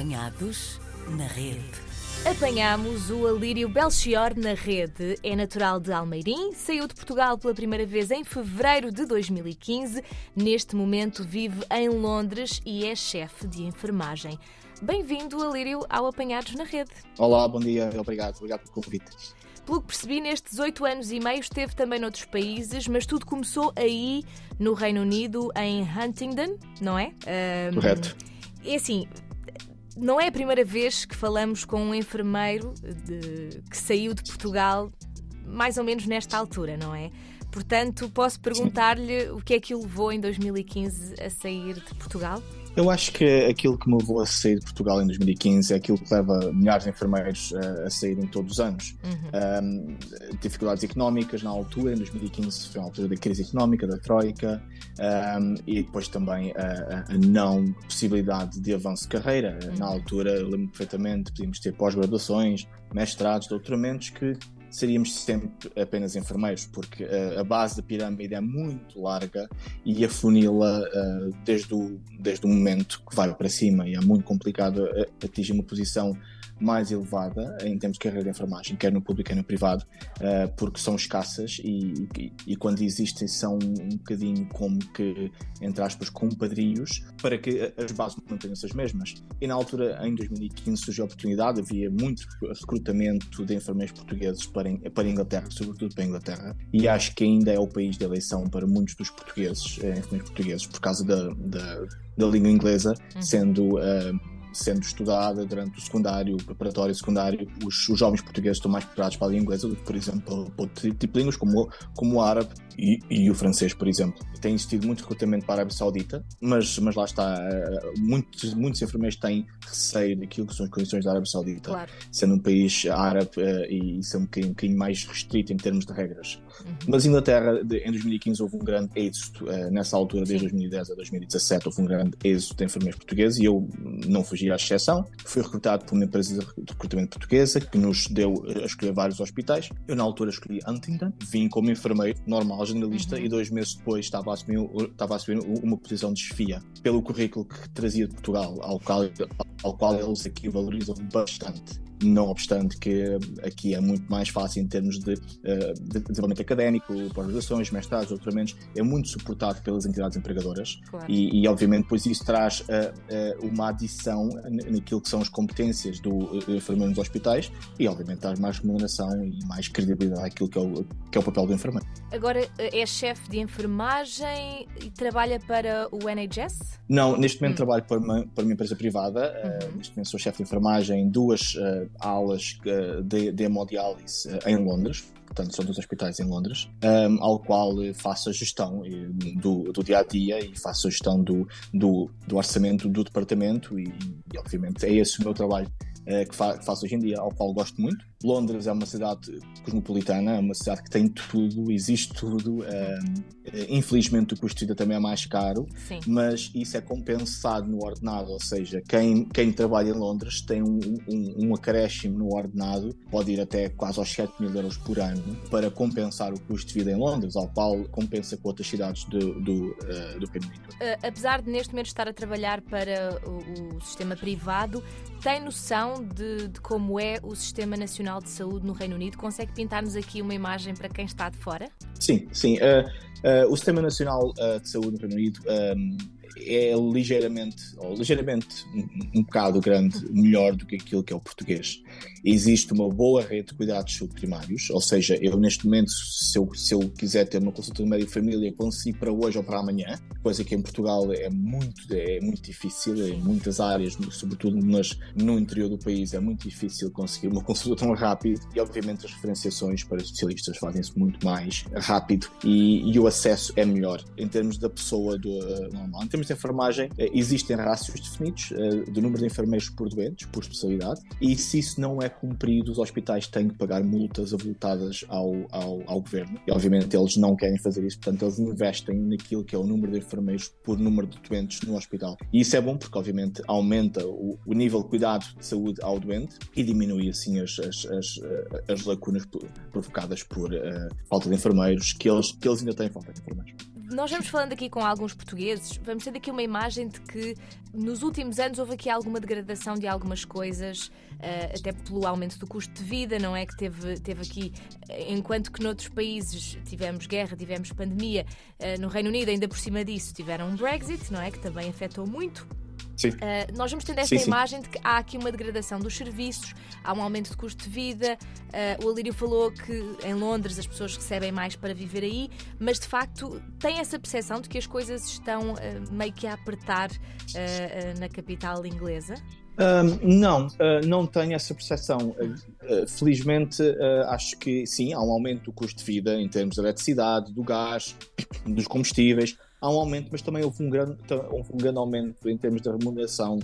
Apanhados na rede. Apanhamos o Alírio Belchior na rede. É natural de Almeirim, saiu de Portugal pela primeira vez em fevereiro de 2015. Neste momento vive em Londres e é chefe de enfermagem. Bem-vindo, Alírio, ao Apanhados na Rede. Olá, bom dia, obrigado, obrigado pelo convite. Pelo que percebi, nestes oito anos e meio esteve também noutros países, mas tudo começou aí, no Reino Unido, em Huntingdon, não é? Um, Correto. É assim, não é a primeira vez que falamos com um enfermeiro de, que saiu de Portugal mais ou menos nesta altura, não é? Portanto, posso perguntar-lhe o que é que o levou em 2015 a sair de Portugal? Eu acho que aquilo que me levou a sair de Portugal em 2015 é aquilo que leva milhares de enfermeiros a, a saírem todos os anos. Uhum. Um, dificuldades económicas na altura, em 2015 foi a altura da crise económica, da Troika, um, e depois também a, a, não possibilidade de avanço de carreira. Uhum. Na altura, eu lembro perfeitamente, podíamos ter pós-graduações, mestrados, doutoramentos que seríamos sempre apenas enfermeiros, porque uh, a base da pirâmide é muito larga e afunila uh, desde, o, desde o momento que vai para cima e é muito complicado uh, atingir uma posição mais elevada em termos de carreira de enfermagem, quer no público, quer no privado, uh, porque são escassas e, e, e, quando existem são um bocadinho como que, entre aspas, compadrios para que as bases mantenham-se as mesmas. E na altura, em 2015, surgiu a oportunidade, havia muito recrutamento de enfermeiros portugueses para, para a Inglaterra, sobretudo para a Inglaterra, e acho que ainda é o país de eleição para muitos dos portugueses, eh, enfermeiros portugueses, por causa da, da, da língua inglesa, uhum. sendo. Uh, sendo estudada durante o secundário, o preparatório secundário, os, os, jovens portugueses estão mais preparados para a língua inglesa do que, por exemplo, para outro tipo de línguas, como, como o árabe e, e, o francês, por exemplo. Tem existido muito recrutamento para a Arábia Saudita, mas, mas lá está, eh, muitos, muitos enfermeiros têm receio daquilo que são as condições da Arábia Saudita, claro. sendo um país árabe uh, e ser um bocadinho, um bocadinho, mais restrito em termos de regras. Uhum. Mas Inglaterra, em 2015, houve um grande êxito, uh, nessa altura, desde Sim. 2010 a 2017, houve um grande êxito de enfermeiros portugueses e eu não fugi à exceção. Fui recrutado por uma empresa de recrutamento portuguesa que nos deu a escolher vários hospitais. Eu, na altura, escolhi Huntington, vim como enfermeiro normal, generalista, uhum. e dois meses depois estava a, assumir, estava a assumir uma posição de chefia, pelo currículo que trazia de Portugal, ao qual, ao qual eles aqui valorizam bastante não obstante que aqui é muito mais fácil em termos de, uh, de desenvolvimento académico, pós-graduações, mestrados, doutoramentos, é muito suportado pelas entidades empregadoras claro. e, e, obviamente, depois isso traz uh, uh, uma adição naquilo que são as competências do enfermeiro nos hospitais e, obviamente, traz mais remuneração e mais credibilidade àquilo que é o, que é o papel do enfermeiro. Agora, é chefe de enfermagem e trabalha para o NHS? Não, neste momento hum. trabalho para uma, para uma empresa privada, uhum. neste momento sou chefe de enfermagem em duas aulas eh, de, de hemodiálise eh, em Londres, portanto são dois hospitais em Londres, um, ao qual faço a gestão eh, do, do, dia a dia e faço a gestão do, do, do orçamento do departamento e, e, obviamente é esse o meu trabalho uh, que, fa que faço hoje em dia, ao qual gosto muito. Londres é uma cidade cosmopolitana, é uma cidade que tem tudo, existe tudo. infelizmente o custo de vida também é mais caro, Sim. mas isso é compensado no ordenado, ou seja, quem, quem trabalha em Londres tem um, um, um acréscimo no ordenado, pode ir até quase aos 7 mil euros por ano, para compensar o custo de vida em Londres, ao qual compensa com outras cidades do, do, uh, do Reino Unido. Uh, apesar de neste momento estar a trabalhar para o, o sistema privado, tem noção de, de como é o Sistema Nacional de Saúde no Reino Unido? Consegue pintar-nos aqui uma imagem para quem está de fora? Sim, sim. Uh, o Sistema Nacional de Saúde no Reino Unido um, é ligeiramente, ou ligeiramente um, um bocado grande, melhor do que aquilo que é o português. Existe uma boa rede de cuidados subprimários, ou seja, eu neste momento, se eu, se eu quiser ter uma consulta de médico família, consigo para hoje ou para amanhã, coisa que em Portugal é muito, é muito difícil, em muitas áreas, sobretudo nas, no interior do país, é muito difícil conseguir uma consulta tão rápida e obviamente as referenciações para especialistas fazem-se muito mais rápido e, e, o acesso é melhor em termos da pessoa do, normal. Em termos de enfermagem, uh, existem rácios definidos uh, do número de enfermeiros por doentes, por especialidade, e se isso não é cumprido, os hospitais têm que pagar multas avultadas ao, ao, ao governo. E obviamente eles não querem fazer isso, portanto eles investem naquilo que é o número de enfermeiros por número de doentes no hospital. E isso é bom porque obviamente aumenta o, o nível de cuidado de saúde ao doente e diminui assim as, as, as, as lacunas provocadas por uh, falta de enfermeiros, que eles, que eles ainda têm falta de enfermeiros. Nós vamos falando aqui com alguns portugueses, vamos ter aqui uma imagem de que nos últimos anos houve aqui alguma degradação de algumas coisas, uh, até pelo aumento do custo de vida, não é? Que teve, teve aqui, enquanto que noutros países tivemos guerra, tivemos pandemia, uh, no Reino Unido, ainda por cima disso, tiveram um Brexit, não é? Que também afetou muito. Uh, nós vamos tendo esta sim, imagem sim. de que há aqui uma degradação dos serviços, há um aumento de custo de vida. Uh, o Alírio falou que em Londres as pessoas recebem mais para viver aí, mas de facto tem essa percepção de que as coisas estão uh, meio que a apertar na capital inglesa? Um, não, uh, não tenho essa percepção. Uh, felizmente, uh, acho que sim, há um aumento do custo de vida em termos de eletricidade, do gás, dos combustíveis há um aumento, mas também houve um grande, houve um grande aumento em termos de remuneração,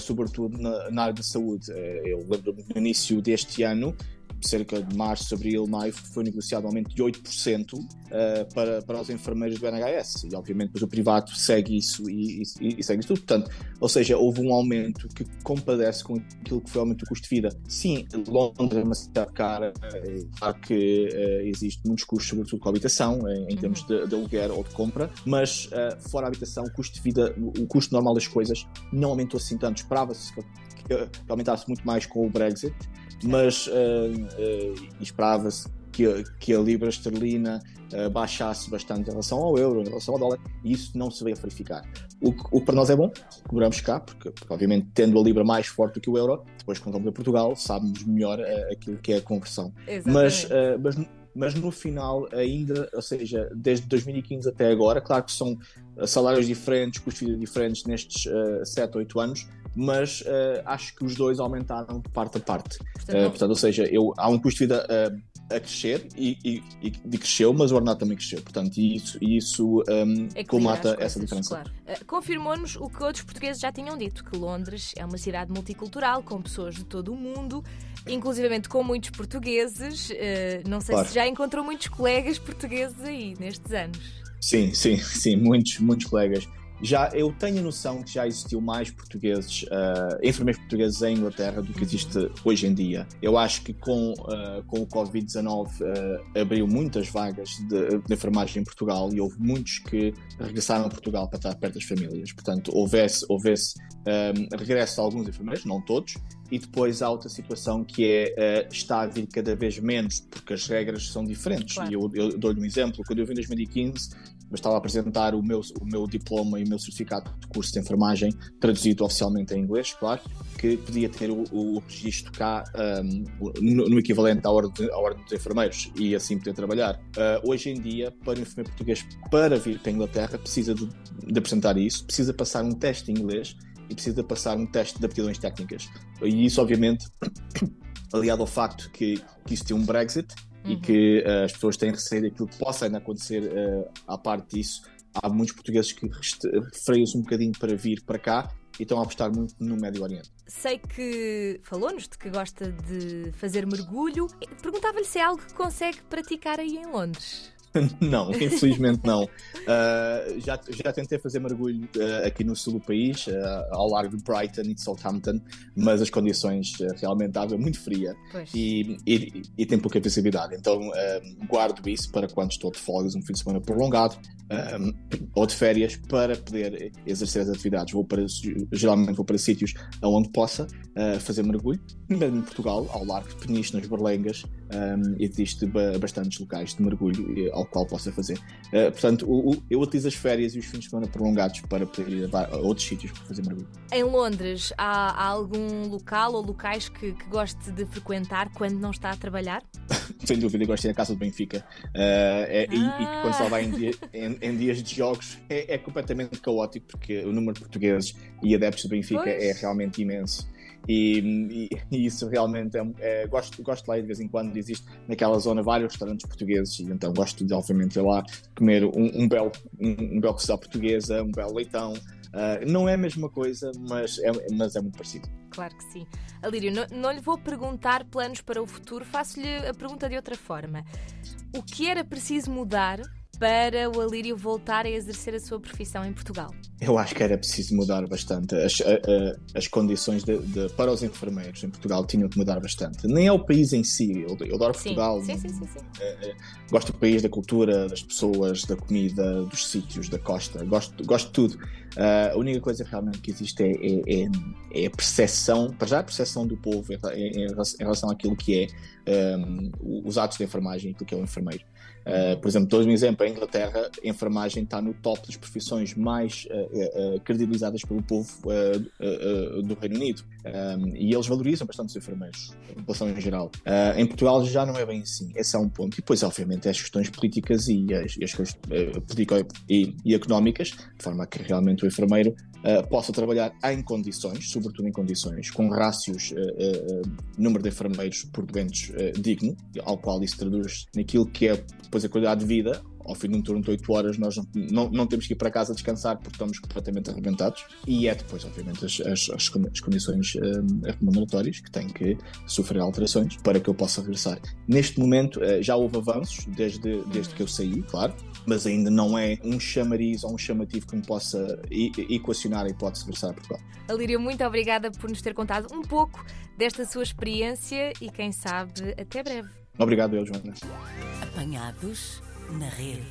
sobretudo na, na, área de saúde. Eu lembro-me no início deste ano, cerca de março, abril, maio, foi negociado um aumento de 8% uh, eh, para, para os enfermeiros do NHS. E, obviamente, depois o privado segue isso e, e, e, segue isso tudo. Portanto, ou seja, houve um aumento que compadece com aquilo que foi o aumento do custo de vida. Sim, Londres é uma cidade cara, é claro que uh, existe muitos custos, sobretudo com a habitação, em, em termos de, de, aluguer ou de compra, mas uh, fora a habitação, o custo de vida, o custo normal das coisas não aumentou assim tanto. Esperava-se que, que aumentasse muito mais com o Brexit mas uh, uh, esperava-se que, que, a libra esterlina uh, baixasse bastante em relação ao euro, em relação ao dólar, e isso não se veio a verificar. O, o que para nós é bom, cobramos cá, porque, porque, obviamente tendo a libra mais forte do que o euro, depois quando vamos a Portugal, sabemos melhor aquilo que é a conversão. Mas, mas, mas no final ainda, ou seja, desde 2015 até agora, claro que são salários diferentes, custos de vida diferentes nestes uh, 7, 8 anos, mas uh, acho que os dois aumentaram parte a parte. Portanto, uh, portanto ou seja, eu, há um custo de vida uh, a crescer e, e, e, cresceu, mas o ordenado também cresceu. Portanto, isso, isso um, é colmata essa diferença. Claro. Confirmou-nos o que outros portugueses já tinham dito, que Londres é uma cidade multicultural, com pessoas de todo o mundo, inclusivamente com muitos portugueses. não sei claro. se já encontrou muitos colegas portugueses aí nestes anos. Sim, sim, sim, muitos, muitos colegas já eu tenho a noção que já existiu mais portugueses, uh, enfermeiros portugueses em Inglaterra do que existe hoje em dia. Eu acho que com, uh, com o Covid-19 uh, abriu muitas vagas de, de, enfermagem em Portugal e houve muitos que regressaram a Portugal para estar perto das famílias. Portanto, houvesse, houvesse um, regresso de alguns enfermeiros, não todos, e depois há outra situação que é uh, está a vir cada vez menos, porque as regras são diferentes. Claro. E eu, eu dou-lhe um exemplo. Quando eu vim em 2015, eu estava a apresentar o meu, o meu diploma e o meu certificado de curso de enfermagem, traduzido oficialmente em inglês, claro, que podia ter o, o registro cá um, no, no, equivalente à ordem, à ordem dos enfermeiros e assim poder trabalhar. Uh, hoje em dia, para o enfermeiro português, para vir para a Inglaterra, precisa de, de apresentar isso, precisa passar um teste em inglês e precisa passar um teste de aptidões técnicas. E isso, obviamente, aliado ao facto que, que isso tem um Brexit uhum. e que uh, as pessoas têm receio daquilo que possa ainda acontecer uh, à parte disso, há muitos portugueses que freiam-se um bocadinho para vir para cá e estão a apostar muito no Médio Oriente. Sei que falou-nos de que gosta de fazer mergulho. Perguntava-lhe se é algo que consegue praticar aí em Londres. não, infelizmente não. Uh, já, já tentei fazer mergulho uh, aqui no sul do país, uh, ao largo de Brighton e de Southampton, mas as condições realmente a água é muito fria e, e, e, tem pouca visibilidade. Então guardo isso para quando estou de folgas, um fim de semana prolongado ou de férias, para poder exercer as atividades. Vou para, geralmente vou para sítios onde possa fazer mergulho, mesmo em Portugal, ao largo de Peniche, nas Berlengas, um, existe bastantes locais de mergulho ao qual possa fazer. Uh, portanto, o, o, eu utilizo as férias e os fins de semana prolongados para poder ir a, a outros sítios para fazer mergulho. Em Londres, há, há algum local ou locais que, que goste de frequentar quando não está a trabalhar? Sem dúvida, gosto de ir à casa do Benfica. Uh, é, ah. e, e, ah. quando só vai em, dia, em, em, dias de jogos é, é, completamente caótico porque o número de portugueses e adeptos do Benfica pois. é realmente imenso. E, e, isso realmente é, é, gosto, gosto lá de vez em quando existe naquela zona vários restaurantes portugueses e então gosto de obviamente ir lá comer um, um belo um, um belo portuguesa um belo leitão uh, não é a mesma coisa mas é, mas é muito parecido Claro que sim. Alírio, não, não lhe vou perguntar planos para o futuro, faço-lhe a pergunta de outra forma. O que era preciso mudar para o Alírio voltar a exercer a sua profissão em Portugal? Eu acho que era preciso mudar bastante. As, a, a, as condições de, de, para os enfermeiros em Portugal tinham que mudar bastante. Nem é o país em si. Eu, eu adoro sim. Portugal. Sim, sim, sim, sim. É, é, gosto do país, da cultura, das pessoas, da comida, dos sítios, da costa. Gosto, gosto de tudo. Uh, a única coisa realmente que existe é, é, é, é a percepção, para já a percepção do povo em, em, em relação àquilo que é um, os atos de enfermagem, aquilo que é o enfermeiro. Uh, por exemplo, dou um exemplo, a Inglaterra, a enfermagem está no top das profissões mais uh, uh, credibilizadas pelo povo do Reino Unido. Um, e eles valorizam bastante os enfermeiros, a população em geral. em Portugal já não é bem assim, esse é um ponto. E depois, obviamente, as questões políticas e as, as questões políticas e, e, económicas, de forma que realmente o enfermeiro possa trabalhar em condições, sobretudo em condições, com rácios, número de enfermeiros por doentes digno, ao qual isso traduz naquilo que é depois a qualidade de vida, ao fim de um turno de 8 horas, nós não, não, não, temos que ir para casa descansar porque estamos completamente arrebentados. E é depois, obviamente, as, as, as condições um, remuneratórias que têm que sofrer alterações para que eu possa regressar. Neste momento, uh, já houve avanços desde, desde que eu saí, claro, mas ainda não é um chamariz ou um chamativo que me possa equacionar a hipótese de regressar a Portugal. Alírio, muito obrigada por nos ter contado um pouco desta sua experiência e, quem sabe, até breve. Obrigado, eu, Joana. Apanhados na rede.